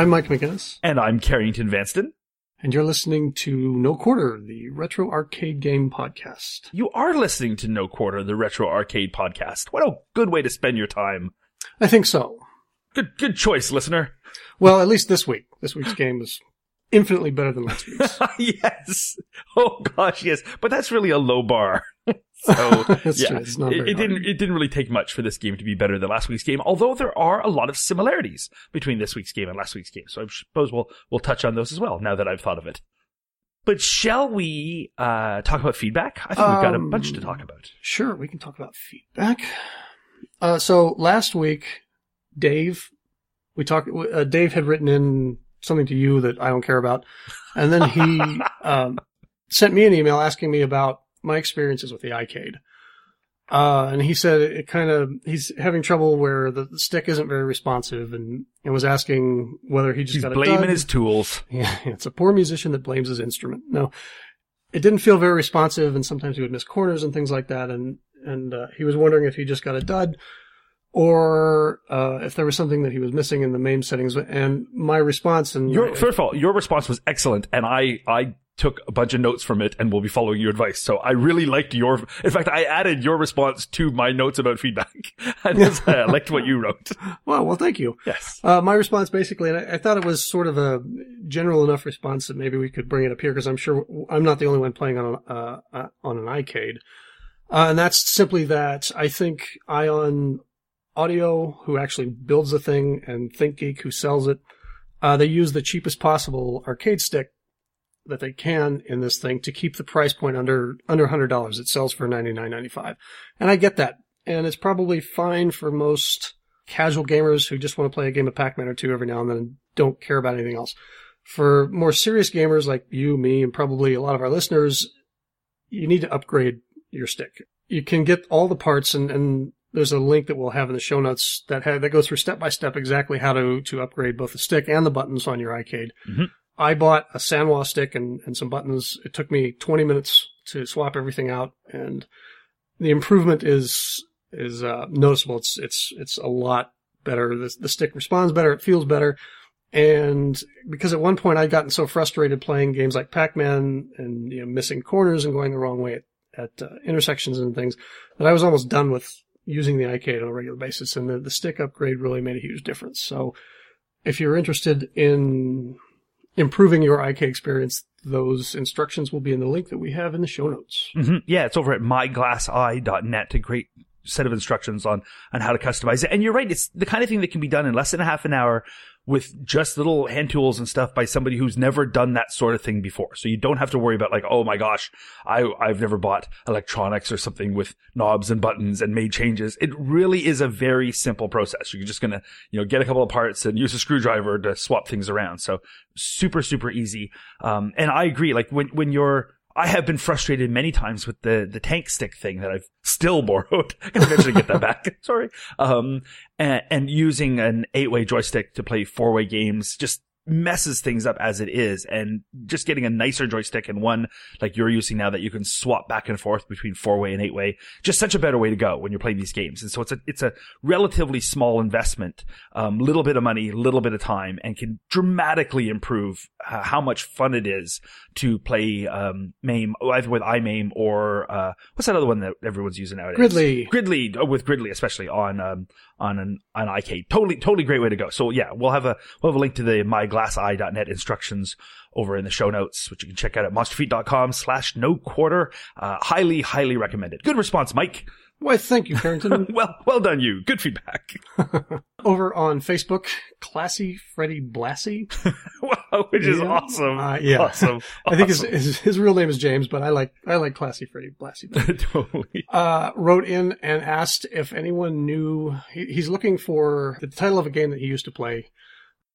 I'm Mike McGinnis, And I'm Carrington Vanston. and you're listening to No Quarter, the retro arcade game podcast. You are listening to No Quarter, the Retro Arcade Podcast. What a good way to spend your time. I think so. Good, good choice, listener. Well, at least this week. This week's game is infinitely better than last week's. yes. Oh gosh, yes. But that's really a low bar. So yeah, true. It's not it, it didn't. It didn't really take much for this game to be better than last week's game. Although there are a lot of similarities between this week's game and last week's game. So I suppose we'll we'll touch on those as well. Now that I've thought of it. But shall we uh, talk about feedback? I think we've got a Um, bunch to talk about. Sure, we can talk about feedback. Uh, so last week, Dave, we talked. Uh, Dave had written in something to you that I don't care about, and then he um, sent me an email asking me about my experiences with the iCade. Uh, and he said it kind of he's having trouble where the, the stick isn't very responsive, and and was asking whether he just He's got a blaming his tools. Yeah, it's a poor musician that blames his instrument. No, it didn't feel very responsive, and sometimes he would miss corners and things like that. And and uh, he was wondering if he just got a dud, or uh, if there was something that he was missing in the main settings. And my response, and Your, first of all, your response was excellent, and I, I took a bunch of notes from it and will be following your advice. So I really liked your, in fact, I added your response to my notes about feedback. and I liked what you wrote. well, well, thank you. Yes. Uh, my response basically, and I, I thought it was sort of a general enough response that maybe we could bring it up here because I'm sure I'm not the only one playing on an, uh, uh, on an iCade. Uh, and that's simply that I think Ion Audio, who actually builds the thing, and ThinkGeek, who sells it, uh, they use the cheapest possible arcade stick that they can in this thing to keep the price point under under hundred dollars. It sells for ninety nine ninety five, and I get that, and it's probably fine for most casual gamers who just want to play a game of Pac Man or two every now and then and don't care about anything else. For more serious gamers like you, me, and probably a lot of our listeners, you need to upgrade your stick. You can get all the parts and, and there's a link that we'll have in the show notes that ha- that goes through step by step exactly how to, to upgrade both the stick and the buttons on your iCade. Mhm. I bought a Sanwa stick and, and some buttons. It took me 20 minutes to swap everything out and the improvement is, is, uh, noticeable. It's, it's, it's a lot better. The, the stick responds better. It feels better. And because at one point I'd gotten so frustrated playing games like Pac-Man and, you know, missing corners and going the wrong way at, at uh, intersections and things that I was almost done with using the iCade on a regular basis. And the, the stick upgrade really made a huge difference. So if you're interested in improving your iCade experience, those instructions will be in the link that we have in the show notes. hmm Yeah, it's over at myglasseye.net. A great set of instructions on, on how to customize it. And you're right. It's the kind of thing that can be done in less than a half an hour with just little hand tools and stuff by somebody who's never done that sort of thing before. So you don't have to worry about like, oh my gosh, I, I've never bought electronics or something with knobs and buttons and made changes. It really is a very simple process. You're just going to, you know, get a couple of parts and use a screwdriver to swap things around. So super, super easy. Um, and I agree. Like when, when you're, I have been frustrated many times with the, the tank stick thing that I've still borrowed. I can eventually get that back. Sorry. Um, and, and using an eight way joystick to play four way games just messes things up as it is. And just getting a nicer joystick and one like you're using now that you can swap back and forth between four way and eight way, just such a better way to go when you're playing these games. And so it's a, it's a relatively small investment, um, little bit of money, little bit of time and can dramatically improve uh, how much fun it is to play, um, MAME either with iMAME or, uh, what's that other one that everyone's using nowadays? Gridley. Gridley uh, with Gridley, especially on um, on an on iCade. Totally, totally great way to go. So yeah, we'll have a we'll have a link to the myglasseye.net instructions over in the show notes, which you can check out at monsterfeet.com slash no quarter. Uh, highly, highly recommended. Good response, Mike. Why, thank you, Carrington. Well, well done, you. Good feedback. Over on Facebook, Classy Freddy Blassie. wow, which is Yeah. awesome. Uh, yeah. Awesome. I think his, his his real name is James, but I like I like Classy Freddy Blassie. totally. uh, wrote in and asked if anyone knew. He, he's looking for the title of a game that he used to play.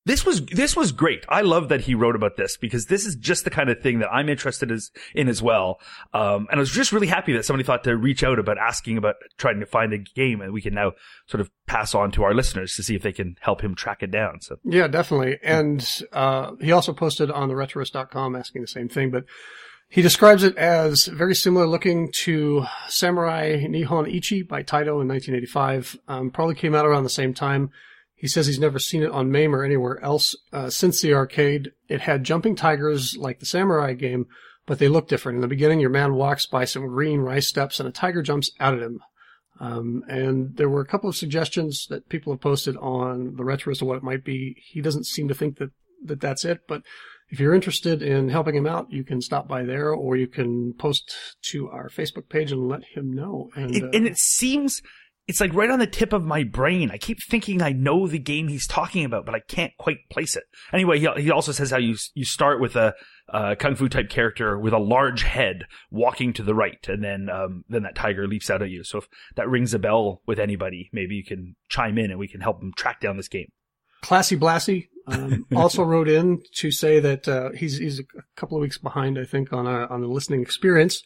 This was this was great. I love that he wrote about this because this is just the kind of thing that I'm interested as, in as well. Um, and I was just really happy that somebody thought to reach out about asking about trying to find a game, and we can now sort of pass on to our listeners to see if they can help him track it down. So Yeah, definitely. And uh, he also posted on the retroist.com asking the same thing, but he describes it as very similar looking to Samurai Nihon Ichi by Taito in 1985. Um, probably came out around the same time. He says he's never seen it on MAME or anywhere else uh, since the arcade. It had jumping tigers like the samurai game, but they look different. In the beginning, your man walks by some green rice steps and a tiger jumps out at him. Um, and there were a couple of suggestions that people have posted on the Retroist to what it might be. He doesn't seem to think that, that that's it, but if you're interested in helping him out, you can stop by there or you can post to our Facebook page and let him know. And, It, uh, and it seems it's like right on the tip of my brain. I keep thinking I know the game he's talking about, but I can't quite place it. Anyway, he, he also says how you you start with a, uh kung fu type character with a large head walking to the right, and then um, then that tiger leaps out at you. So if that rings a bell with anybody, maybe you can chime in and we can help him track down this game. Classy Blassie um, also wrote in to say that uh, he's he's a couple of weeks behind, I think, on a, on the listening experience.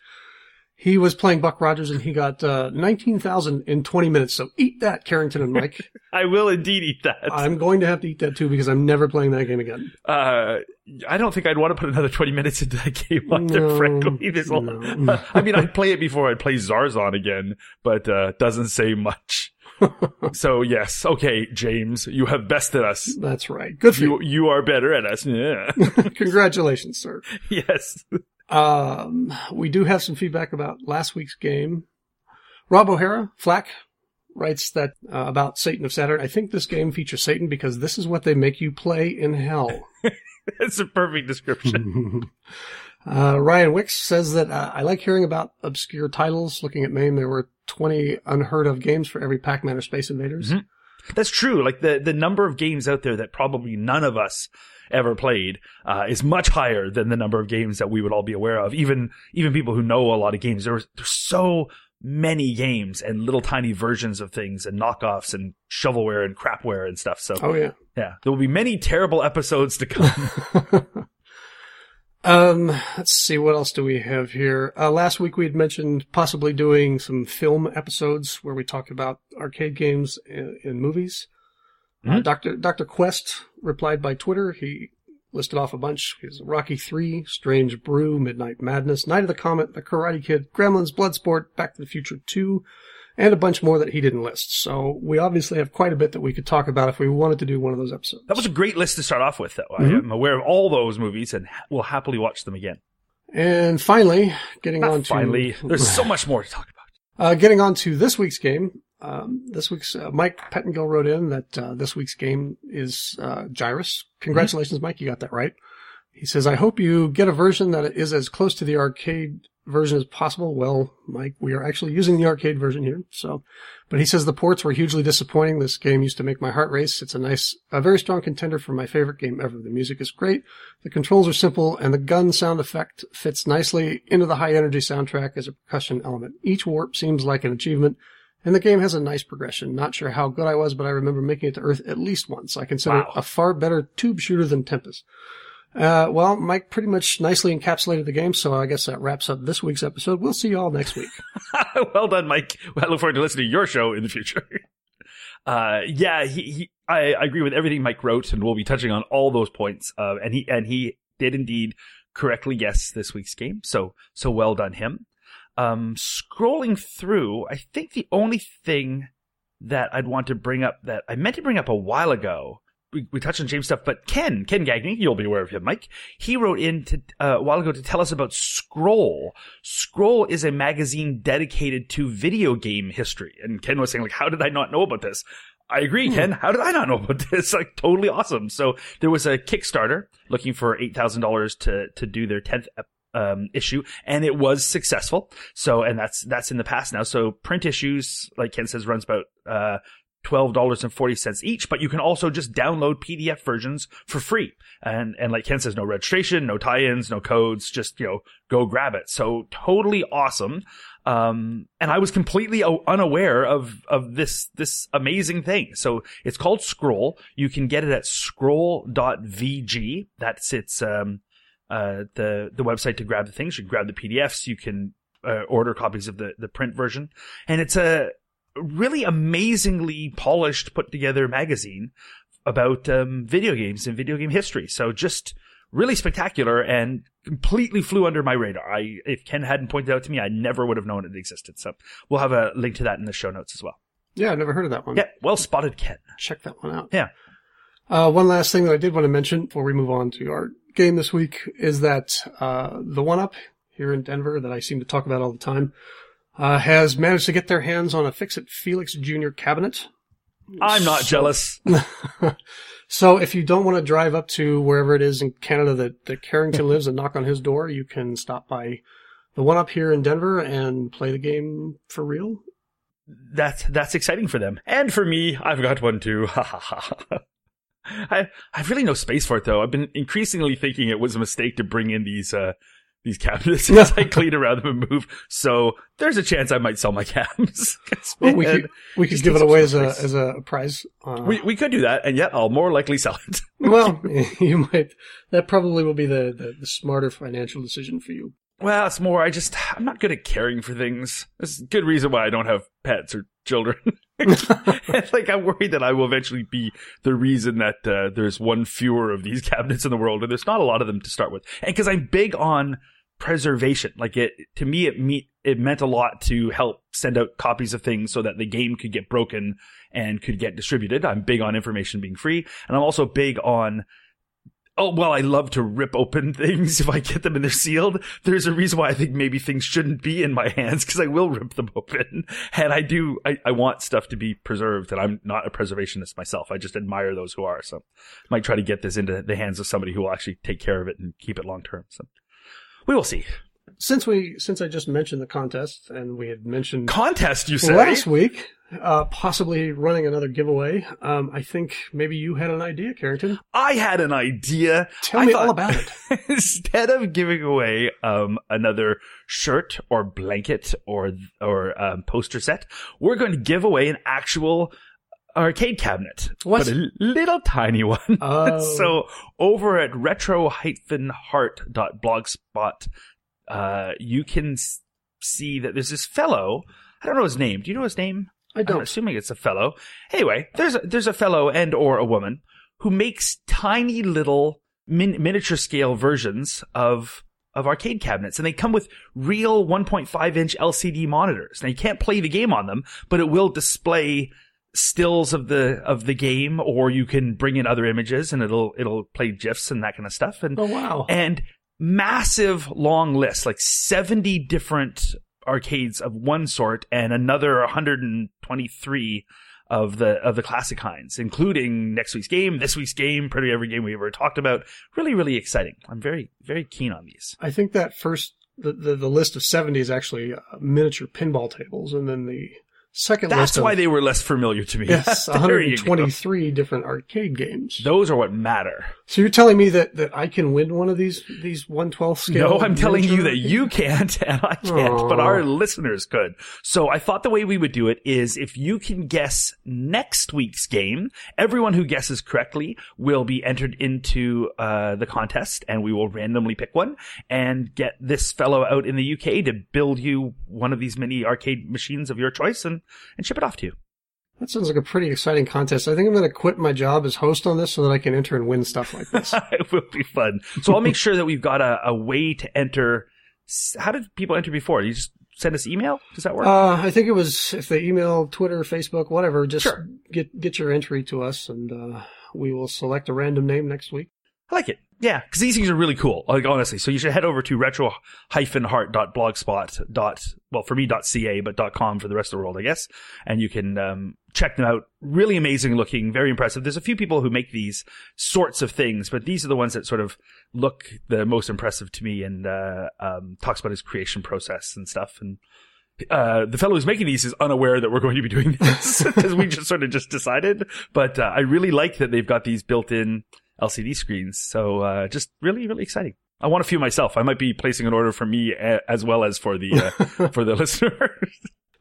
He was playing Buck Rogers and he got uh, nineteen thousand in twenty minutes. So eat that, Carrington and Mike. I will indeed eat that. I'm going to have to eat that too because I'm never playing that game again. Uh, I don't think I'd want to put another 20 minutes into that game either, No, frankly. A no. I mean, I'd play it before I'd play Zarzon again, but, uh, doesn't say much. so yes, okay, James, you have bested us. That's right. Good for you. You, you are better at us. Yeah. Congratulations, sir. yes. Um, we do have some feedback about last week's game. Rob O'Hara, Flack, writes that uh, about Satan of Saturn. I think this game features Satan because this is what they make you play in hell. That's a perfect description. uh, Ryan Wicks says that uh, I like hearing about obscure titles. Looking at MAME, there were 20 unheard of games for every Pac-Man or Space Invaders. Mhm. That's true. Like the, the number of games out there that probably none of us ever played, uh, is much higher than the number of games that we would all be aware of. Even, even people who know a lot of games. There's, there's so many games and little tiny versions of things and knockoffs and shovelware and crapware and stuff. So Oh yeah. yeah, there will be many terrible episodes to come. Um, let's see, what else do we have here? Uh, last week we had mentioned possibly doing some film episodes where we talk about arcade games in, in movies. Uh, Mhm. Dr. Dr. Quest replied by Twitter. He listed off a bunch. He's Rocky 3, Strange Brew, Midnight Madness, Night of the Comet, The Karate Kid, Gremlins, Bloodsport, Back to the Future 2, and a bunch more that he didn't list. So we obviously have quite a bit that we could talk about if we wanted to do one of those episodes. that was a great list to start off with, though. I Mhm. am aware of all those movies and will happily watch them again. and finally, getting on Not to finally, there's so much more to talk about. Uh, getting on to this week's game. Um, this week's uh, Mike Pettingill wrote in that uh, this week's game is uh, Gyruss. Congratulations, Mike! You got that right. He says, "I hope you get a version that is as close to the arcade version as possible." Well, Mike, we are actually using the arcade version here. So, but he says the ports were hugely disappointing. This game used to make my heart race. It's a nice, a very strong contender for my favorite game ever. The music is great. The controls are simple and the gun sound effect fits nicely into the high energy soundtrack as a percussion element. Each warp seems like an achievement and the game has a nice progression. Not sure how good I was, but I remember making it to Earth at least once. I consider Wow. it a far better tube shooter than Tempest. Uh, well, Mike pretty much nicely encapsulated the game, so I guess that wraps up this week's episode. We'll see you all next week. well done, Mike. Well, I look forward to listening to your show in the future. Uh, yeah, he, he I, I agree with everything Mike wrote, and we'll be touching on all those points. Uh, and he and he did indeed correctly guess this week's game. So so well done him. Um, scrolling through, I think the only thing that I'd want to bring up that I meant to bring up a while ago. We, we touched on James stuff, but Ken, Ken Gagne, you'll be aware of him, Mike. He wrote in to, uh, a while ago to tell us about Scroll. Scroll is a magazine dedicated to video game history. And Ken was saying, like, how did I not know about this? I agree, Ken. How did I not know about this? Like, totally awesome. So there was a Kickstarter looking for $8,000 to, to do their 10th ep- um, issue and it was successful. So, and that's, that's in the past now. So print issues, like Ken says, runs about, uh, $12.40 each, but you can also just download PDF versions for free. And, and like Ken says, no registration, no tie-ins, no codes, just, you know, go grab it. So totally awesome. Um, and I was completely unaware of, of this, this amazing thing. So it's called Scroll. You can get it at scroll.vg. That's its, um, uh, the, the website to grab the things. You can grab the PDFs. You can, uh, order copies of the, the print version. And it's a really amazingly polished, put together magazine about, um, video games and video game history. So just, really spectacular and completely flew under my radar. I, if Ken hadn't pointed out to me, I never would have known it existed. So we'll have a link to that in the show notes as well. Yeah, I've never heard of that one. Yeah, well spotted, Ken. Check that one out. Yeah. Uh, one last thing that I did want to mention before we move on to our game this week is that uh, the one up here in Denver that I seem to talk about all the time uh, has managed to get their hands on a Fix-It Felix Jr. cabinet. I'm not So- jealous. So if you don't want to drive up to wherever it is in Canada that, that Carrington lives and knock on his door, you can stop by the one up here in Denver and play the game for real. That's that's exciting for them, and for me, I've got one too. I I've really no space for it though. I've been increasingly thinking it was a mistake to bring in these uh these cabinets as I clean around them and move. So there's a chance I might sell my cabs. Well, we could we could give it away as a as a prize. Uh, we we could do that, and yet I'll more likely sell it. well, you might. That probably will be the, the, the smarter financial decision for you. Well, it's more. I just I'm not good at caring for things. This is a good reason why I don't have pets or children. like I'm worried that I will eventually be the reason that uh, there's one fewer of these cabinets in the world, and there's not a lot of them to start with. And because I'm big on preservation, like it to me, it meet it meant a lot to help send out copies of things so that the game could get broken and could get distributed. I'm big on information being free, and I'm also big on oh well i love to rip open things if i get them and they're sealed. There's a reason why i think maybe things shouldn't be in my hands because i will rip them open. And i do I, I want stuff to be preserved and i'm not a preservationist myself. I just admire those who are. So I might try to get this into the hands of somebody who will actually take care of it and keep it long term. So we will see Since we since I just mentioned the contest and we had mentioned contest you say last week, uh, possibly running another giveaway. Um, I think maybe you had an idea, Carrington. i had an idea Tell I me thought- all about it. instead of giving away um, another shirt or blanket or or um, poster set, we're going to give away an actual arcade cabinet, What? but a little tiny one. Oh. so over at retro-heart.blogspot, uh, you can s- see that there's this fellow. I don't know his name. Do you know his name? I don't. I'm assuming it's a fellow. Anyway, there's a, there's a fellow and or a woman who makes tiny little min- miniature scale versions of of arcade cabinets, and they come with real 1.5 inch LCD monitors. Now you can't play the game on them, but it will display stills of the of the game, or you can bring in other images, and it'll it'll play gifs and that kind of stuff. And Oh wow! and massive long list, like 70 different arcades of one sort and another 123 of the of the classic kinds, including next week's game, this week's game, pretty every game we ever talked about. Really, really exciting. I'm very, very keen on these. I think that first the, the, the list of seventy is actually uh, miniature pinball tables, and then the second That's list of why they were less familiar to me. yes, There 123 different arcade games. Those are what matter. So you're telling me that, that I can win one of these these 112 scale? No, I'm telling you that you can't and I can't, but our listeners could. So I thought the way we would do it is if you can guess next week's game, everyone who guesses correctly will be entered into uh, the contest and we will randomly pick one and get this fellow out in the UK to build you one of these mini arcade machines of your choice and, and ship it off to you. That sounds like a pretty exciting contest. I think I'm going to quit my job as host on this so that I can enter and win stuff like this. it will be fun. So I'll make sure that we've got a, a way to enter. How did people enter before? You just send us email? Does that work? Uh, I think it was if they email, Twitter, Facebook, whatever, just Sure. get get your entry to us, and uh, we will select a random name next week. I like it. Yeah, because these things are really cool. Like honestly, so you should head over to retro-heart.blogspot. dot Well, for me, .ca, but .com for the rest of the world, I guess. And you can um, check them out. Really amazing looking, very impressive. There's a few people who make these sorts of things, but these are the ones that sort of look the most impressive to me. And uh, um, talks about his creation process and stuff. And uh, the fellow who's making these is unaware that we're going to be doing this because we just sort of just decided. But uh, I really like that they've got these built-in LCD screens. So uh, just really, really exciting. I want a few myself. I might be placing an order for me as well as for the uh, for the listener.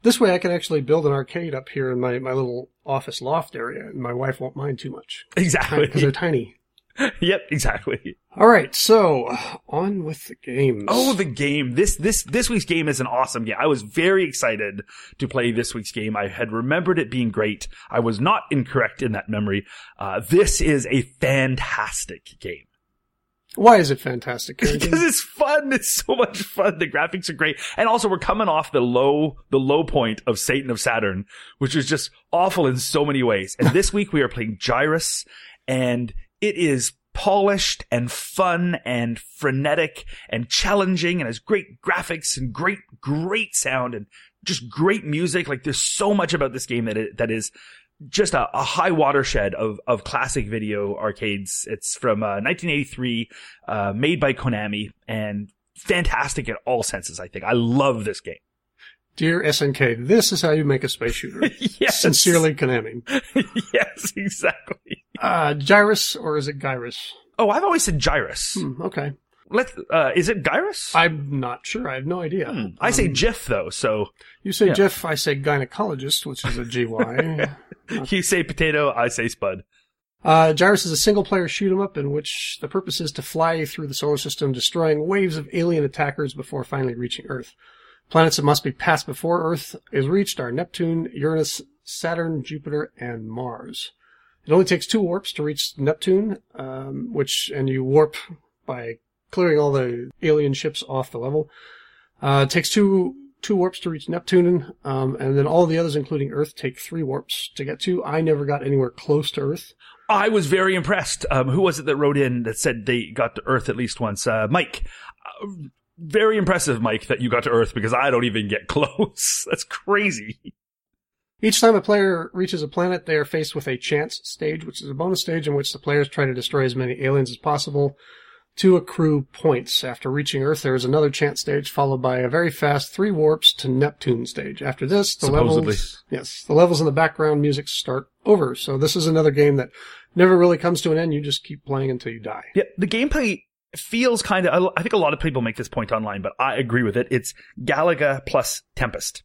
This way, I can actually build an arcade up here in my, my little office loft area, and my wife won't mind too much Exactly, because they're tiny. yep. Exactly. All right, so on with the games. Oh, the game. This this this week's game is an awesome game. I was very excited to play this week's game. I had remembered it being great. I was not incorrect in that memory. Uh, this is a fantastic game. Why is it fantastic? Because it's fun. It's so much fun. The graphics are great, and also we're coming off the low, the low point of Satan of Saturn, which was just awful in so many ways. And this week we are playing Gyruss, and it is polished and fun and frenetic and challenging, and has great graphics and great, great sound and just great music. Like there's so much about this game that it, that is just a, a, high watershed of, of classic video arcades. It's from uh, 1983, uh, made by Konami, and fantastic in all senses. I think I love this game. Dear SNK, this is how you make a space shooter. yes. Sincerely, Konami. yes, exactly. Uh, Gyruss or is it Gyruss? Oh, I've always said Gyruss. Hmm, okay. Let's. Uh, is it Gyruss? I'm not sure. I have no idea. Hmm. I say Um, GIF though, so You say yeah. Jeff. I say gynecologist, which is a GY. you say potato, I say Spud. Uh, Gyruss is a single-player shoot 'em up in which the purpose is to fly through the solar system, destroying waves of alien attackers before finally reaching Earth. Planets that must be passed before Earth is reached are Neptune, Uranus, Saturn, Jupiter, and Mars. It only takes two warps to reach Neptune, um, which and you warp by clearing all the alien ships off the level. Uh, it takes two two warps to reach Neptune, um, and then all the others, including Earth, take three warps to get to. I never got anywhere close to Earth. I was very impressed. Um, who was it that wrote in that said they got to Earth at least once? Uh, Mike. Uh, very impressive, Mike, that you got to Earth because I don't even get close. That's crazy. Each time a player reaches a planet, they are faced with a chance stage, which is a bonus stage in which the players try to destroy as many aliens as possible to accrue points. After reaching Earth, there is another chance stage followed by a very fast three warps to Neptune stage. After this, the Supposedly. levels, yes, the levels in the background music start over. So this is another game that never really comes to an end. You just keep playing until you die. Yeah, the gameplay feels kind of. I think a lot of people make this point online, but I agree with it. It's Galaga plus Tempest.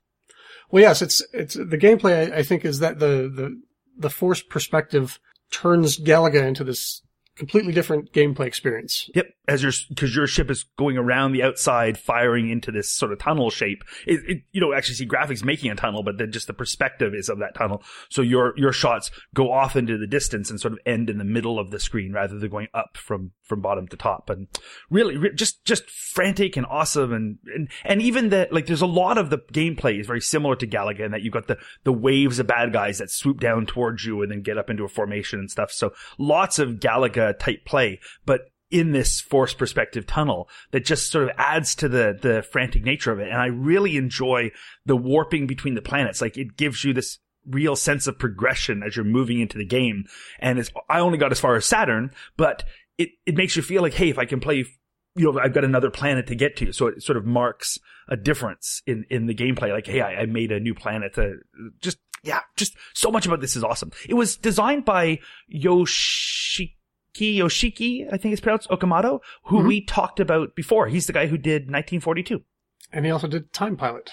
Well, yes, it's it's the gameplay. I, I think is that the the the forced perspective turns Galaga into this completely different gameplay experience. Yep, as your because your ship is going around the outside, firing into this sort of tunnel shape. It, it, you don't actually see graphics making a tunnel, but then just the perspective is of that tunnel. So your your shots go off into the distance and sort of end in the middle of the screen rather than going up from from bottom to top. And really, re- just just frantic and awesome, and and and even the like. There's a lot of the gameplay is very similar to Galaga in that you've got the the waves of bad guys that swoop down towards you and then get up into a formation and stuff. So lots of Galaga Uh, type play, but in this forced perspective tunnel that just sort of adds to the the frantic nature of it. And I really enjoy the warping between the planets. Like it gives you this real sense of progression as you're moving into the game. And it's, I only got as far as Saturn, but it, it makes you feel like, hey, if I can play, you know, I've got another planet to get to. So it sort of marks a difference in, in the gameplay. Like, hey, I, I made a new planet to just, yeah, just so much about this is awesome. It was designed by Yoshiki Yoshiki, I think it's pronounced Okamoto, who Mhm. we talked about before. He's the guy who did 1942. And he also did Time Pilot.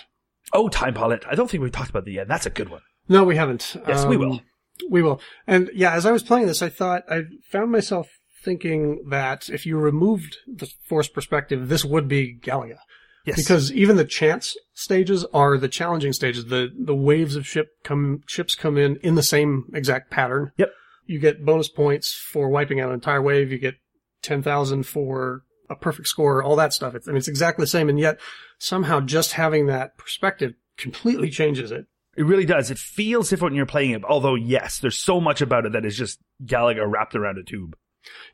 Oh, Time Pilot. I don't think we've talked about that yet. That's a good one. No, we haven't. Yes, we Um, will. We will. And yeah, as I was playing this, I thought I found myself thinking that if you removed the forced perspective, this would be Galaga. Yes. Because even the chance stages are the challenging stages. The the waves of ship come ships come in in the same exact pattern. Yep. You get bonus points for wiping out an entire wave. You get ten thousand for a perfect score. All that stuff. It's, I mean, it's exactly the same, and yet somehow just having that perspective completely changes it. It really does. It feels different when you're playing it. Although, yes, there's so much about it that is just Galaga wrapped around a tube.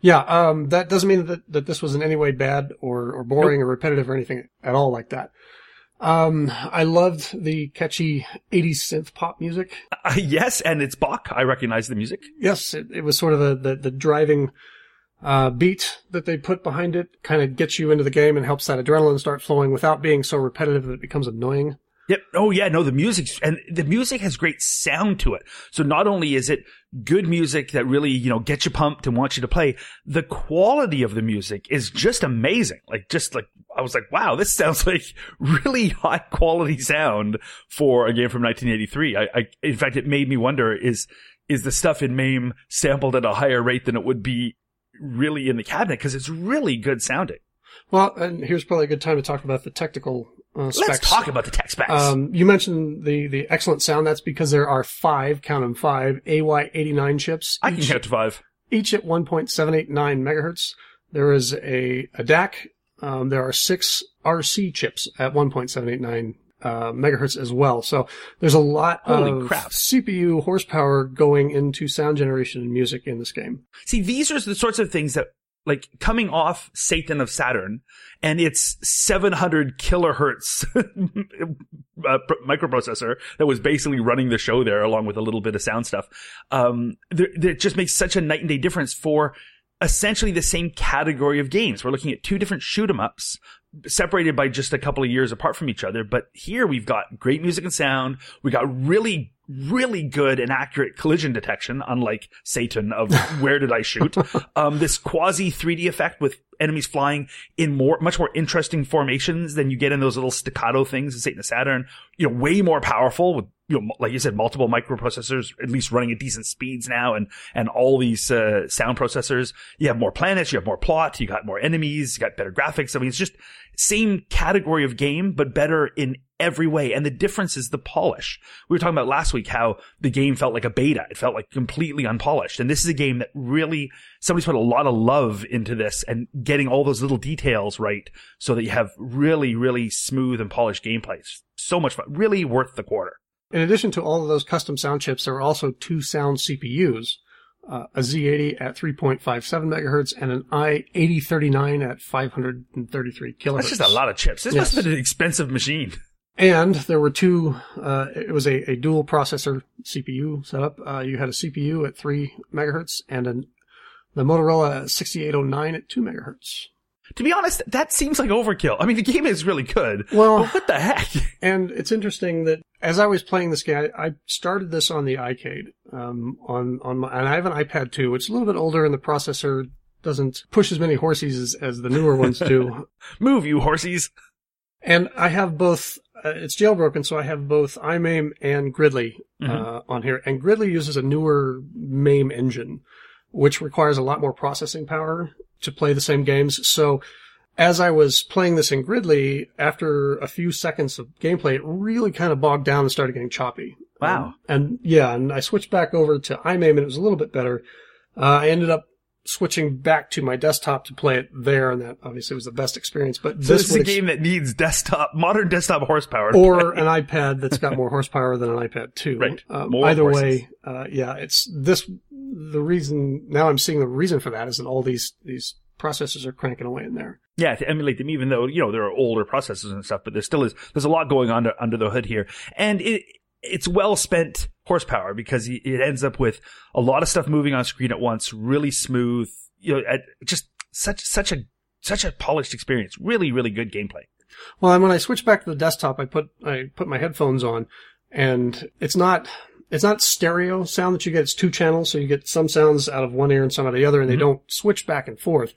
Yeah, um, that doesn't mean that, that this was in any way bad or, or boring or repetitive or anything at all like that. Um, I loved the catchy 80s synth pop music. Uh, yes, and it's Bach. I recognize the music. Yes, it, it was sort of the, the, the driving, uh, beat that they put behind it kind of gets you into the game and helps that adrenaline start flowing without being so repetitive that it becomes annoying. Yep. Oh yeah, no, the music and the music has great sound to it. So not only is it good music that really, you know, gets you pumped and wants you to play, the quality of the music is just amazing. Like just like I was like, wow, this sounds like really high quality sound for a game from 1983. I, I in fact, it made me wonder is is the stuff in MAME sampled at a higher rate than it would be really in the cabinet because it's really good sounding. Well, and here's probably a good time to talk about the technical uh. Let's talk about the tech specs. Um, you mentioned the, the excellent sound. That's because there are five, count them five, AY89 chips. I can each, count to five. each at 1.789 megahertz. There is a, a DAC. Um, there are six RC chips at 1.789 uh, megahertz as well. So there's a lot Holy of crap. CPU horsepower going into sound generation and music in this game. See, these are the sorts of things that, like, coming off Satan of Saturn and its 700 kilohertz uh, microprocessor that was basically running the show there along with a little bit of sound stuff. Um, it just makes such a night and day difference for essentially the same category of games. We're looking at two different shoot 'em ups separated by just a couple of years apart from each other. But here we've got great music and sound. We got really, really good and accurate collision detection, unlike Satan of where did I shoot? um, this quasi 3D effect with enemies flying in more, much more interesting formations than you get in those little staccato things in Satan of Saturn. You know, way more powerful with, you know, like you said, multiple microprocessors, at least running at decent speeds now and, and all these, uh, sound processors. You have more planets, you have more plot, you got more enemies, you got better graphics. I mean, it's just same category of game, but better in every way. And the difference is the polish. We were talking about last week how the game felt like a beta. It felt like completely unpolished. And this is a game that really, somebody's put a lot of love into this and getting all those little details right so that you have really, really smooth and polished gameplay. It's so much fun. Really worth the quarter. In addition to all of those custom sound chips, there are also two sound CPUs, uh, a Z80 at 3.57 megahertz and an i8039 at 533 kilohertz. That's just a lot of chips. This Yes. must have been an expensive machine. And there were two, uh, it was a, a dual processor CPU setup. Uh, you had a CPU at 3 megahertz and an, the Motorola 6809 at 2 megahertz. To be honest, that seems like overkill. I mean, the game is really good. Well- but what the heck? And it's interesting that as I was playing this game, I, I started this on the iCade, um, on, on my, and I have an iPad too. It's a little bit older and the processor doesn't push as many horses as, as the newer ones do. Move, you horsies. And I have both, uh, it's jailbroken, so I have both iMAME and Gridley, uh, on here. And Gridley uses a newer MAME engine, which requires a lot more processing power to play the same games. So as I was playing this in Gridley, after a few seconds of gameplay, it really kind of bogged down and started getting choppy. Wow. Um, and yeah, and I switched back over to iMAME and it was a little bit better. Uh, I ended up switching back to my desktop to play it there, and that obviously was the best experience. But So this is a game that needs desktop, modern desktop horsepower. or an iPad that's got more horsepower than an iPad 2. Right. Um, either horses. way, uh, yeah, it's this, the reason, now I'm seeing the reason for that is that all these, these processors are cranking away in there. yeah, to emulate them, even though, you know, there are older processors and stuff, but there still is, there's a lot going on under, under the hood here. And it, it's well spent horsepower because it ends up with a lot of stuff moving on screen at once, really smooth, you know, just such, such a, such a polished experience. Really, really good gameplay. Well, and when I switch back to the desktop, I put, I put my headphones on and it's not, it's not stereo sound that you get. It's two channels. So you get some sounds out of one ear and some out of the other and they mm-hmm. don't switch back and forth.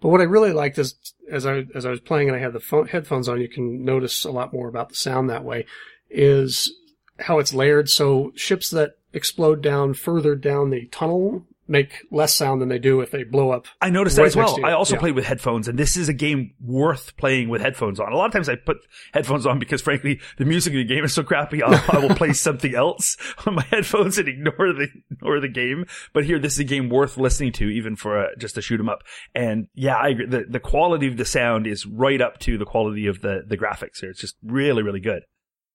But what I really liked is, as I, as I was playing and I had the phone, headphones on, you can notice a lot more about the sound that way, is how it's layered. So ships that explode down further down the tunnel make less sound than they do if they blow up. I noticed that as well. I also Yeah. played with headphones, and this is a game worth playing with headphones on. A lot of times I put headphones on because, frankly, the music in the game is so crappy. I'll, I will play something else on my headphones and ignore the ignore the game. But here, this is a game worth listening to, even for a, just to shoot 'em up. And yeah, I agree. The the quality of the sound is right up to the quality of the the graphics here. It's just really really good.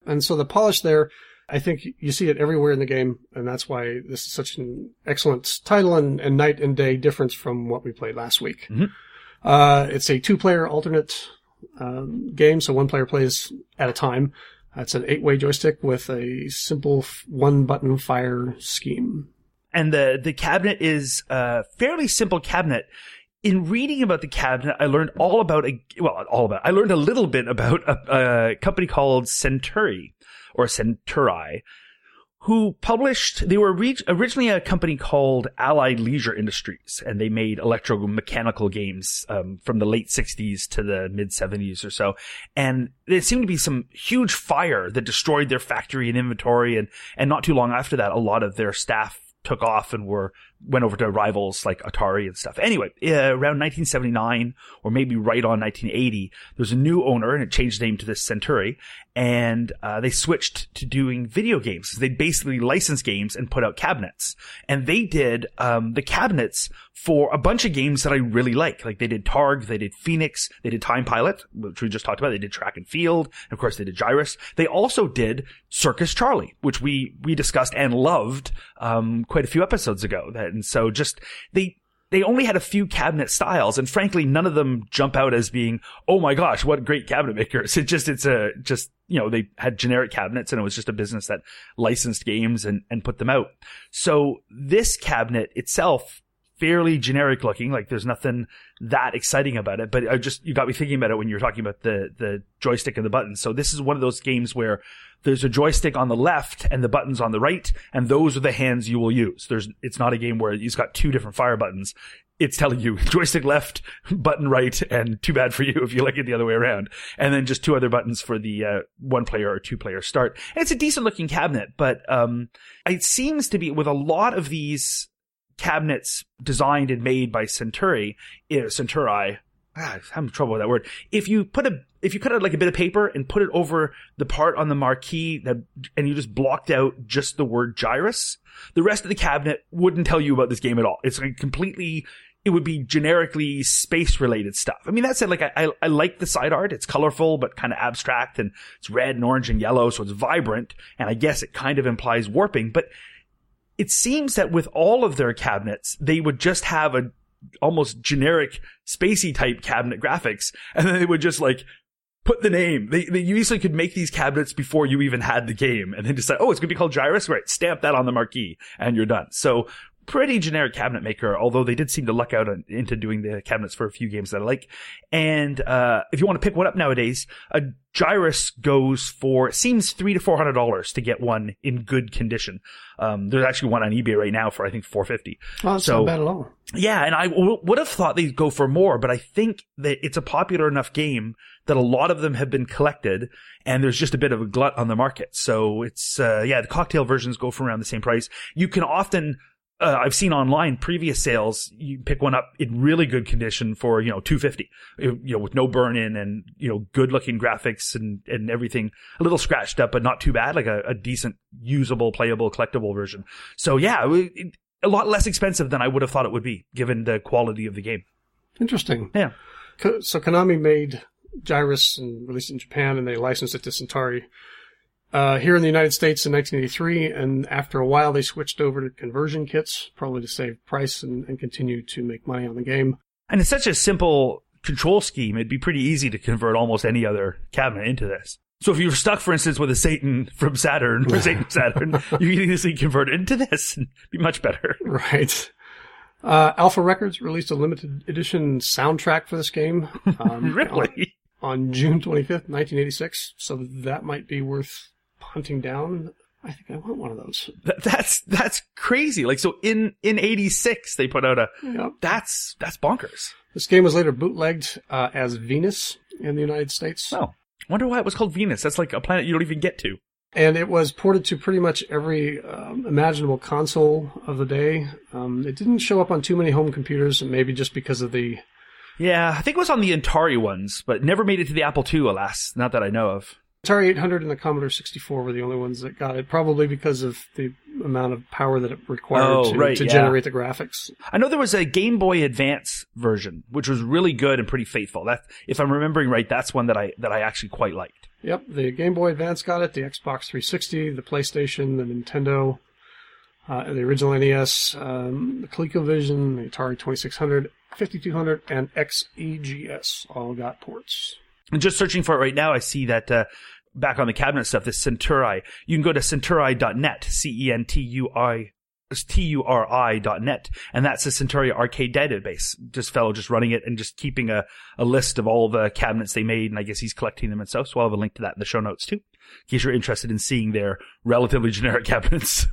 And so the polish there, I think you see it everywhere in the game, and that's why this is such an excellent title and, and night and day difference from what we played last week. Mhm. Uh, it's a two-player alternate um, game, so one player plays at a time. It's an eight-way joystick with a simple f- one-button fire scheme. and the the cabinet is a fairly simple cabinet. In reading about the cabinet, I learned all about a well, all about. I learned a little bit about a, a company called Centuri or Centuri, who published. They were re- originally a company called Allied Leisure Industries, and they made electromechanical games um, from the late '60s to the mid '70s or so. And there seemed to be some huge fire that destroyed their factory and inventory, and and not too long after that, a lot of their staff took off and were went over to rivals like Atari and stuff. Anyway, uh, around 1979 or maybe right on 1980, there was a new owner and it changed the name to this Centuri and uh, they switched to doing video games. They basically licensed games and put out cabinets, and they did um, the cabinets for a bunch of games that I really like. Like they did Targ, they did Phoenix, they did Time Pilot, which we just talked about. They did Track and Field, and of course they did Gyruss. They also did Circus Charlie, which we we discussed and loved um, quite a few episodes ago. That and so just they they only had a few cabinet styles and frankly none of them jump out as being oh my gosh what great cabinet makers it just it's a just you know they had generic cabinets and it was just a business that licensed games and and put them out. So this cabinet itself fairly generic looking like there's nothing that exciting about it but i just you got me thinking about it when you were talking about the the joystick and the buttons so this is one of those games where there's a joystick on the left and the buttons on the right, and those are the hands you will use. There's, it's not a game where you've got two different fire buttons. It's telling you joystick left, button right, and too bad for you if you like it the other way around. And then just two other buttons for the uh, one player or two player start. And it's a decent looking cabinet, but um, it seems to be with a lot of these cabinets designed and made by Centuri, Centuri, ah, I'm having trouble with that word. If you put a, if you cut out like a bit of paper and put it over the part on the marquee that, and you just blocked out just the word Gyruss, the rest of the cabinet wouldn't tell you about this game at all. It's like completely, it would be generically space related stuff. I mean, that said, like I, I, I like the side art. It's colorful, but kind of abstract and it's red and orange and yellow. So it's vibrant. And I guess it kind of implies warping, but it seems that with all of their cabinets, they would just have a almost generic spacey type cabinet graphics, and then they would just like put the name. They, they you easily could make these cabinets before you even had the game, and then decide, oh, it's gonna be called Gyruss, right? Stamp that on the marquee, and you're done. So pretty generic cabinet maker, although they did seem to luck out into doing the cabinets for a few games that I like. And uh, if you want to pick one up nowadays, a Gyruss goes for seems three to four hundred dollars to get one in good condition. Um, there's actually one on eBay right now for I think four fifty. That's So- not bad at all. Yeah, and I w- would have thought they'd go for more, but I think that it's a popular enough game that a lot of them have been collected, and there's just a bit of a glut on the market. So it's uh, yeah, the cocktail versions go for around the same price. You can often uh, I've seen online previous sales. You pick one up in really good condition for you know two fifty, you know, with no burn in and you know good looking graphics and and everything. A little scratched up, but not too bad. Like a, a decent, usable, playable, collectible version. So yeah, it, a lot less expensive than I would have thought it would be, given the quality of the game. Interesting. Yeah. So Konami made Gyruss and released it in Japan, and they licensed it to Centauri. Uh, here in the United States in 1983, and after a while they switched over to conversion kits, probably to save price and, and continue to make money on the game. And it's such a simple control scheme. It'd be pretty easy to convert almost any other cabinet into this. So if you were stuck, for instance, with a Satan from Saturn or Satan Saturn, you can easily convert it into this and be much better. Right. Uh, Alpha Records released a limited edition soundtrack for this game. Um, Really? On June 25th, 1986. So that might be worth hunting down. I think I want one of those. That, that's that's crazy. Like so in in 86 they put out a Yep. that's that's bonkers. This game was later bootlegged uh, as Venus in the United States. Oh. Wonder why it was called Venus. That's like a planet you don't even get to. And it was ported to pretty much every um, imaginable console of the day. Um, it didn't show up on too many home computers, maybe just because of the. Yeah, I think it was on the Atari ones, but never made it to the Apple II, alas. Not that I know of. Atari 800 and the Commodore 64 were the only ones that got it, probably because of the amount of power that it required Oh, to, right, to yeah. generate the graphics. I know there was a Game Boy Advance version, which was really good and pretty faithful. That, if I'm remembering right, that's one that I that I actually quite liked. Yep, the Game Boy Advance got it, the Xbox 360, the PlayStation, the Nintendo, uh, the original NES, um, the ColecoVision, the Atari 2600, 5200, and XEGS all got ports. Just searching for it right now, I see that uh, back on the cabinet stuff, this Centuri. You can go to centuri.net, C E N T U I. T U R I dot net, and that's the Centauri arcade database. Just fellow just running it and just keeping a, a list of all the cabinets they made, and I guess he's collecting them and stuff. So I'll have a link to that in the show notes too, in case you're interested in seeing their relatively generic cabinets.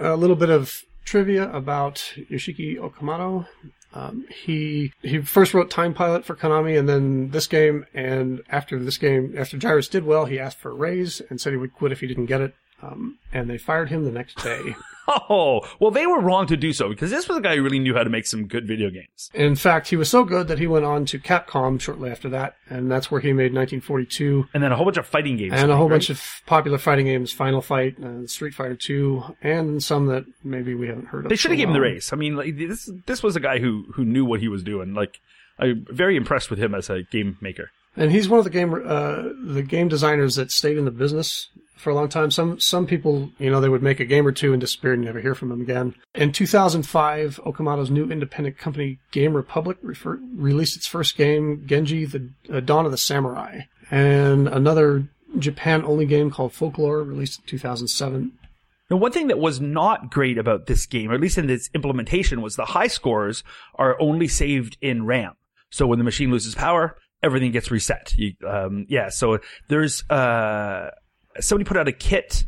A little bit of trivia about Yoshiki Okamoto. Um, he he first wrote Time Pilot for Konami, and then this game. And after this game, after Gyruss did well, he asked for a raise and said he would quit if he didn't get it. um, and they fired him the next day. Oh, well, they were wrong to do so because this was a guy who really knew how to make some good video games. In fact, he was so good that he went on to Capcom shortly after that, and that's where he made 1942 And then a whole bunch of fighting games. and a whole right? bunch of popular fighting games, Final Fight, uh, Street Fighter 2, and some that maybe we haven't heard of. They should have given him the race. I mean, like, this this was a guy who who knew what he was doing. Like, I'm very impressed with him as a game maker. And he's one of the game uh, the game designers that stayed in the business for a long time. Some some people, you know, they would make a game or two and disappear and never hear from them again. In 2005, Okamoto's new independent company, Game Republic, refer- released its first game, Genji: The uh, Dawn of the Samurai, and another Japan-only game called Folklore, released in 2007. Now, one thing that was not great about this game, or at least in its implementation, was the high scores are only saved in RAM. So when the machine loses power, everything gets reset. You, um, yeah, so there's uh, somebody put out a kit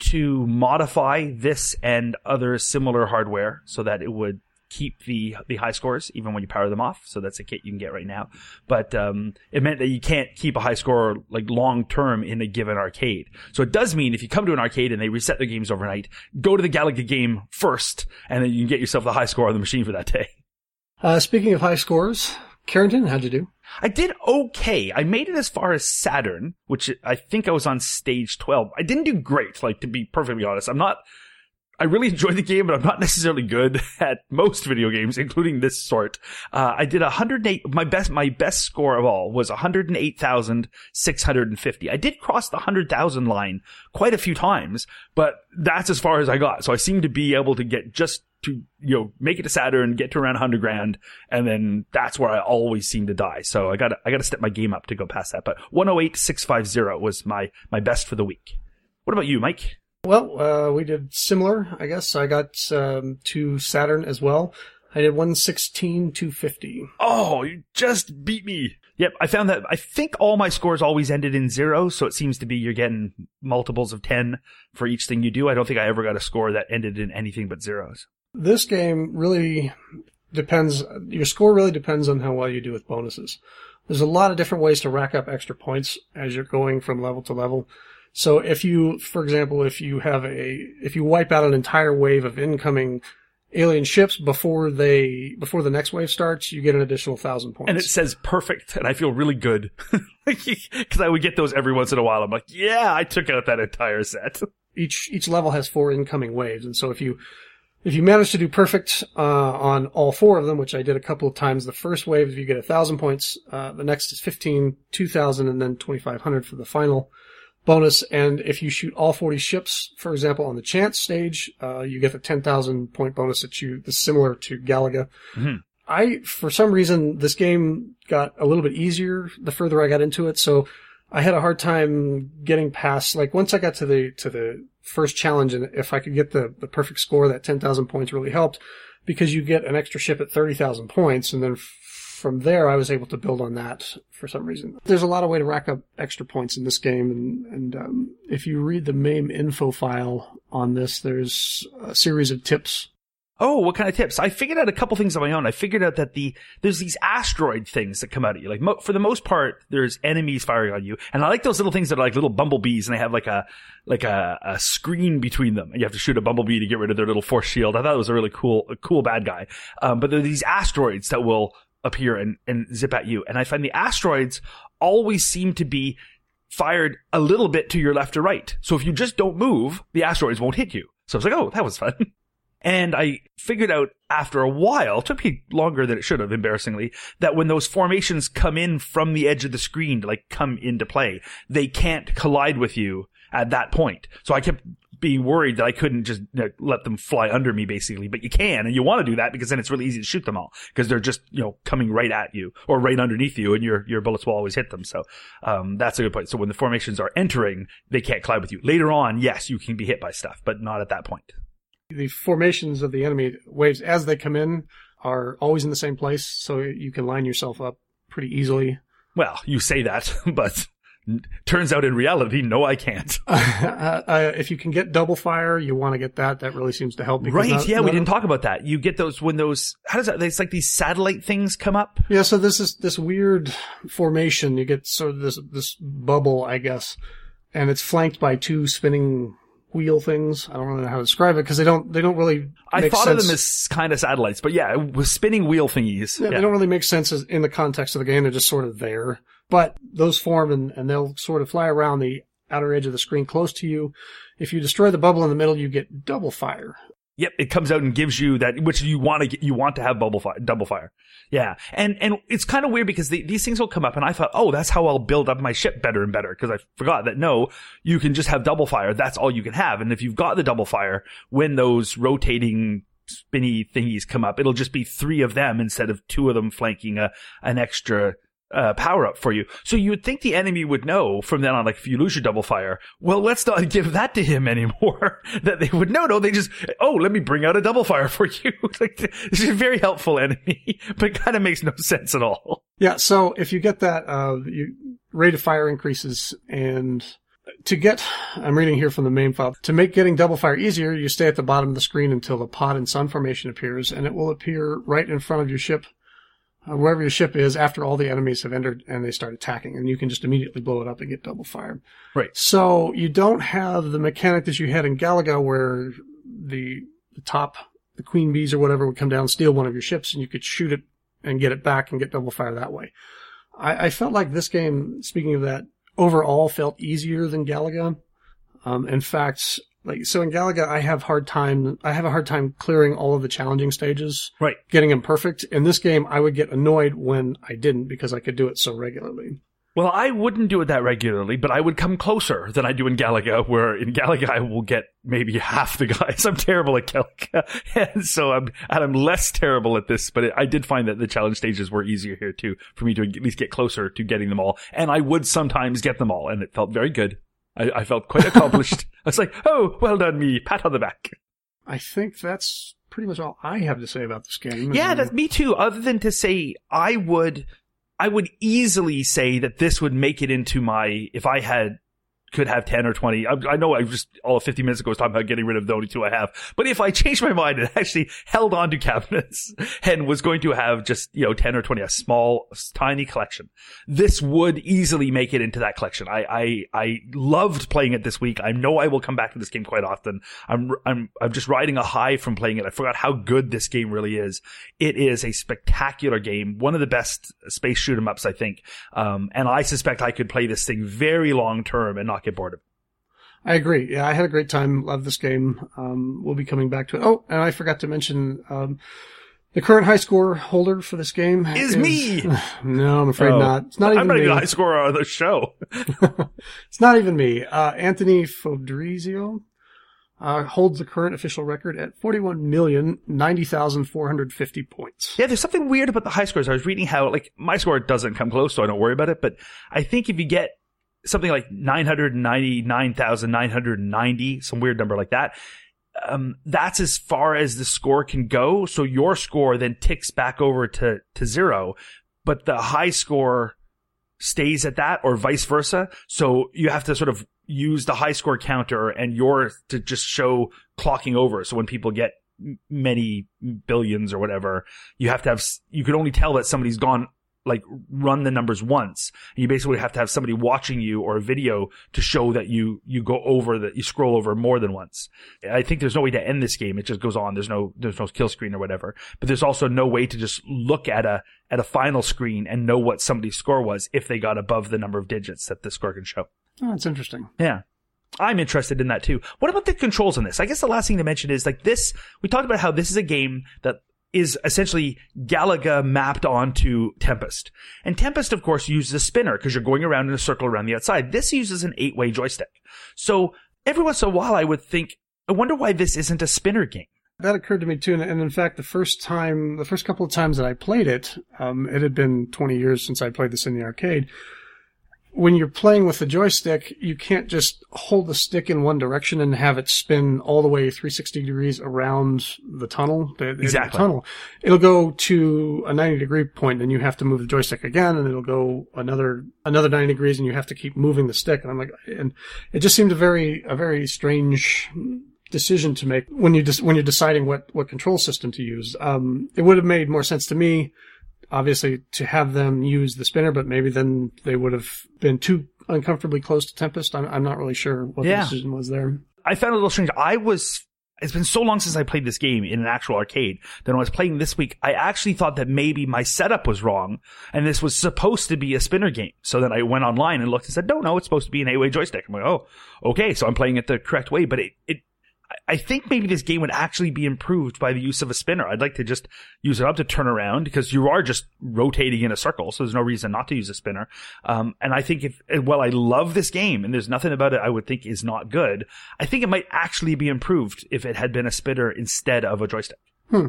to modify this and other similar hardware so that it would keep the the high scores even when you power them off. So that's a kit you can get right now. But um, it meant that you can't keep a high score like long term in a given arcade. So it does mean if you come to an arcade and they reset their games overnight, go to the Galaga game first, and then you can get yourself the high score on the machine for that day. Uh, speaking of high scores, Carrington, how'd you do? I did okay. I made it as far as Saturn, which I think I was on stage 12. I didn't do great, like to be perfectly honest. I'm not, I really enjoyed the game, but I'm not necessarily good at most video games, including this sort. Uh, I did 108, my best, my best score of all was 108,650. I did cross the 100,000 line quite a few times, but that's as far as I got. So I seem to be able to get just to, you know, make it to Saturn, get to around 100 grand, and then that's where I always seem to die. So I gotta, I gotta step my game up to go past that. But 108,650 was my, my best for the week. What about you, Mike? Well, uh, we did similar, I guess. I got um, to Saturn as well. I did 116, 250. Oh, you just beat me. Yep, I found that I think all my scores always ended in zero, so it seems to be you're getting multiples of 10 for each thing you do. I don't think I ever got a score that ended in anything but zeros. This game really depends, your score really depends on how well you do with bonuses. There's a lot of different ways to rack up extra points as you're going from level to level. So if you, for example, if you have a, if you wipe out an entire wave of incoming alien ships before they, before the next wave starts, you get an additional thousand points. And it says perfect, and I feel really good. Because I would get those every once in a while. I'm like, yeah, I took out that entire set. each each level has four incoming waves, and so if you if you manage to do perfect uh, on all four of them, which I did a couple of times, the first wave if you get a thousand points, uh, the next is fifteen, two thousand, and then twenty five hundred for the final bonus. And if you shoot all forty ships, for example, on the chance stage, uh, you get the ten thousand point bonus that you that's similar to Galaga. Mhm. I, for some reason, this game got a little bit easier the further I got into it. So I had a hard time getting past, like once I got to the, to the first challenge and if I could get the, the perfect score, that 10,000 points really helped because you get an extra ship at 30,000 points and then from there I was able to build on that for some reason. There's a lot of way to rack up extra points in this game and, and, um, if you read the MAME info file on this, there's a series of tips Oh, what kind of tips? I figured out a couple things on my own. I figured out that the there's these asteroid things that come out at you. Like mo- for the most part, there's enemies firing on you, and I like those little things that are like little bumblebees, and they have like a like a, a screen between them, and you have to shoot a bumblebee to get rid of their little force shield. I thought it was a really cool, a cool bad guy. Um, but there are these asteroids that will appear and, and zip at you, and I find the asteroids always seem to be fired a little bit to your left or right. So if you just don't move, the asteroids won't hit you. So I was like, oh, that was fun. And I figured out after a while, took me longer than it should have, embarrassingly, that when those formations come in from the edge of the screen like come into play, they can't collide with you at that point. So I kept being worried that I couldn't just you know, let them fly under me basically, but you can and you want to do that because then it's really easy to shoot them all because they're just, you know, coming right at you or right underneath you and your, your bullets will always hit them. So, um, that's a good point. So when the formations are entering, they can't collide with you. Later on, yes, you can be hit by stuff, but not at that point. the formations of the enemy waves as they come in are always in the same place, so you can line yourself up pretty easily. Well, you say that, but turns out in reality, no, I can't. uh, uh, if you can get double fire, you want to get that. That really seems to help. because Right? not- yeah, we didn't talk about that. You get those when those. How does that? It's like these satellite things come up. Yeah, so this is this weird formation. You get sort of this this bubble, I guess, and it's flanked by two spinning wheel things. I don't really know how to describe it because they don't they don't really. I thought sense. of them as kind of satellites, but yeah, with spinning wheel thingies. Yeah, Yeah. They don't really make sense as, in the context of the game. They're just sort of there. But those form and, and they'll sort of fly around the outer edge of the screen close to you. If you destroy the bubble in the middle, you get double fire. Yep, it comes out and gives you that which you want to get, you want to have bubble fire, double fire. Yeah, and and it's kind of weird because the, these things will come up, and I thought, oh, that's how I'll build up my ship better and better because I forgot that no, you can just have double fire. That's all you can have, and if you've got the double fire, when those rotating spinny thingies come up, it'll just be three of them instead of two of them flanking a an extra uh, power up for you. So you would think the enemy would know from then on, like if you lose your double fire, well, let's not give that to him anymore. that they would know. No, they just, oh, let me bring out a double fire for you. like, this is a very helpful enemy, but kind of makes no sense at all. Yeah, so if you get that, uh, you, rate of fire increases and to get, I'm reading here from the MAME file, to make getting double fire easier, you stay at the bottom of the screen until the pod and sun formation appears and it will appear right in front of your ship, uh, wherever your ship is after all the enemies have entered and they start attacking and you can just immediately blow it up and get double fire. Right. So you don't have the mechanic that you had in Galaga where the, the top, the queen bees or whatever would come down steal one of your ships and you could shoot it and get it back and get double fire that way. I, I felt like this game, speaking of that, overall felt easier than Galaga. Um, in fact, like, so in Galaga, I have hard time, I have a hard time clearing all of the challenging stages. Right. Getting them perfect. In this game, I would get annoyed when I didn't because I could do it so regularly. Well, I wouldn't do it that regularly, but I would come closer than I do in Galaga, where in Galaga I will get maybe half the guys. I'm terrible at Galaga, and so I'm and I'm less terrible at this. But it, I did find that the challenge stages were easier here too, for me to at least get closer to getting them all. And I would sometimes get them all, and it felt very good. I, I felt quite accomplished. I was like, "Oh, well done, me! Pat on the back." I think that's pretty much all I have to say about this game. Yeah, that's me too. Other than to say, I would, I would easily say that this would make it into my, if I had, could have 10 or 20. I, I know I just, all of 50 minutes ago was talking about getting rid of the only two I have. But if I changed my mind and actually held on to cabinets and was going to have just, you know, 10 or 20, a small, tiny collection, this would easily make it into that collection. I, I, I loved playing it this week. I know I will come back to this game quite often. I'm, I'm, I'm just riding a high from playing it. I forgot how good this game really is. It is a spectacular game. One of the best space shoot 'em ups, I think. Um, and I suspect I could play this thing very long term and not get bored of it. I agree. Yeah, I had a great time. Love this game. Um, we'll be coming back to it. Oh, and I forgot to mention, um, the current high score holder for this game Is me! No, I'm afraid Oh. not. It's not even I'm not me. even a high scorer on the show. it's not even me. Uh, Anthony Fodrizio, uh, holds the current official record at 41,090,450 points. Yeah, there's something weird about the high scores. I was reading how, like, my score doesn't come close, so I don't worry about it. But I think if you get something like 999,990, some weird number like that, um, that's as far as the score can go. So your score then ticks back over to, to zero, but the high score stays at that or vice versa. So you have to sort of use the high score counter and your to just show clocking over. So when people get many billions or whatever, you have to have, you can only tell that somebody's gone, like run the numbers once. And you basically have to have somebody watching you or a video to show that you, you go over that you scroll over more than once. I think there's no way to end this game. It just goes on. There's no, there's no kill screen or whatever, but there's also no way to just look at a, at a final screen and know what somebody's score was if they got above the number of digits that the score can show. Oh, that's interesting. Yeah. I'm interested in that too. What about the controls on this? I guess the last thing to mention is like this, we talked about how this is a game that is essentially Galaga mapped onto Tempest. And Tempest, of course, uses a spinner because you're going around in a circle around the outside. This uses an eight-way joystick. So every once in a while I would think, I wonder why this isn't a spinner game. That occurred to me too, and, and in fact, the first time, the first couple of times that I played it, um, it had been 20 years since I played this in the arcade. When you're playing with the joystick, you can't just hold the stick in one direction and have it spin all the way 360 degrees around the tunnel. The, the Exactly. tunnel. It'll go to a 90 degree point, and you have to move the joystick again, and it'll go another another 90 degrees, and you have to keep moving the stick. And I'm like, and it just seemed a very a very strange decision to make when you dis- when you're deciding what what control system to use. Um, it would have made more sense to me, obviously, to have them use the spinner, but maybe then they would have been too uncomfortably close to Tempest. I'm, I'm not really sure what Yeah. the decision was there. I found it a little strange. I was, it's been so long since I played this game in an actual arcade that when I was playing this week, I actually thought that maybe my setup was wrong and this was supposed to be a spinner game. So then I went online and looked and said, no, no, it's supposed to be an eight-way joystick. I'm like, oh, okay. So I'm playing it the correct way, but it, it, I think maybe this game would actually be improved by the use of a spinner. I'd like to just use it up to turn around because you are just rotating in a circle. So there's no reason not to use a spinner. Um, and I think if, well, I love this game and there's nothing about it I would think is not good. I think it might actually be improved if it had been a spinner instead of a joystick. Hmm.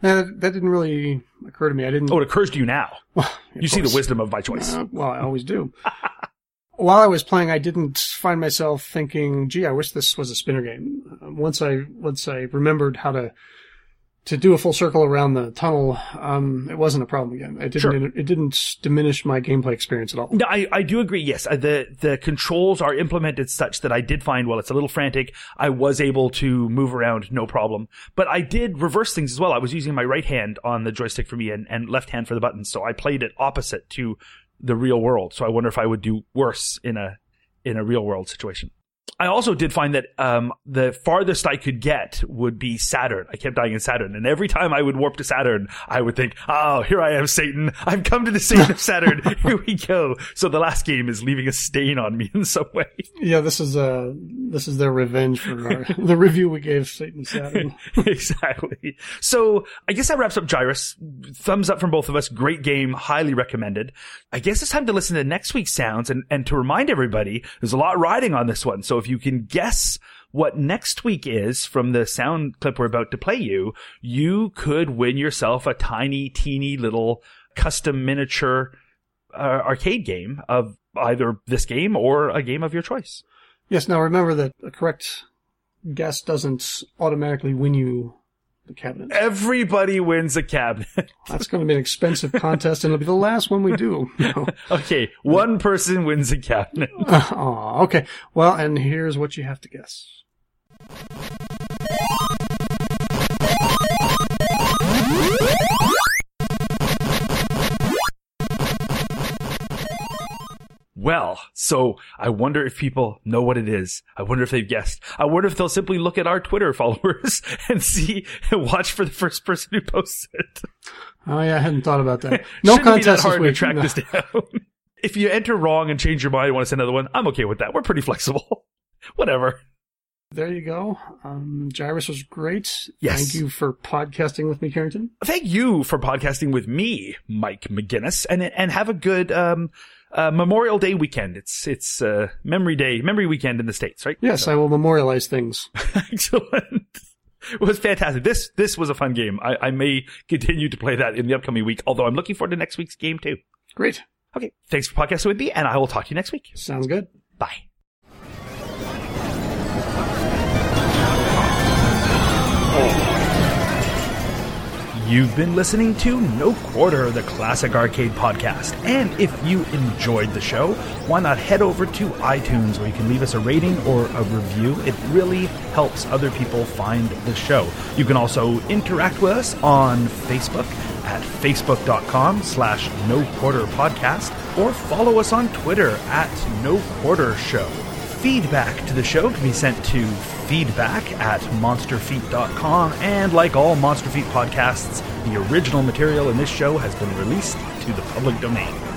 That, that didn't really occur to me. I didn't. Oh, it occurs to you now. Well, You see the wisdom of my choice. Uh, well, I always do. While I was playing, I didn't find myself thinking, "Gee, I wish this was a spinner game." Um, once I once I remembered how to to do a full circle around the tunnel, um, it wasn't a problem again. It didn't Sure. it didn't diminish my gameplay experience at all. No, I, I do agree. Yes, Uh, the the controls are implemented such that I did find while it's a little frantic, I was able to move around no problem. But I did reverse things as well. I was using my right hand on the joystick for me and, and left hand for the buttons, so I played it opposite to the real world. So I wonder if I would do worse in a in a real world situation. I also did find that um, the farthest I could get would be Saturn. I kept dying in Saturn, and every time I would warp to Saturn, I would think, "Oh, here I am, Satan! I've come to the Satan of Saturn. Here we go." So the last game is leaving a stain on me in some way. Yeah, this is uh this is their revenge for our, the review we gave Satan Saturn. exactly. So I guess that wraps up Gyruss. Thumbs up from both of us. Great game. Highly recommended. I guess it's time to listen to next week's sounds and, and to remind everybody there's a lot riding on this one. So if you can guess what next week is from the sound clip we're about to play you, you could win yourself a tiny, teeny little custom miniature uh, arcade game of either this game or a game of your choice. Yes, now remember that a correct guess doesn't automatically win you the cabinet. Everybody wins a cabinet. That's going to be an expensive contest, and it'll be the last one we do. No. Okay, one person wins a cabinet. Aw, okay. Well, and here's what you have to guess. Well, so I wonder if people know what it is. I wonder if they've guessed. I wonder if they'll simply look at our Twitter followers and see and watch for the first person who posts it. Oh yeah, I hadn't thought about that. No be that contest this hard to track No. this down. if you enter wrong and change your mind and want to send another one, I'm okay with that. We're pretty flexible. Whatever. There you go. Um, Gyruss was great. Yes. Thank you for podcasting with me, Carrington. Thank you for podcasting with me, Mike McGinnis, and and have a good um, uh, Memorial Day weekend. It's it's uh, Memory Day, Memory Weekend in the states, right? Yes, I will memorialize things. Excellent. It was fantastic. This this was a fun game. I, I may continue to play that in the upcoming week, although I'm looking forward to next week's game too. Great. Okay. Thanks for podcasting with me, and I will talk to you next week. Sounds good. Bye. You've been listening to No Quarter, the classic arcade podcast. And if you enjoyed the show, why not head over to iTunes where you can leave us a rating or a review? It really helps other people find the show. You can also interact with us on Facebook at facebook.com slash no quarter podcast or follow us on Twitter at no quarter show. Feedback to the show can be sent to feedback at monsterfeet.com. And like all Monster Feet podcasts, the original material in this show has been released to the public domain.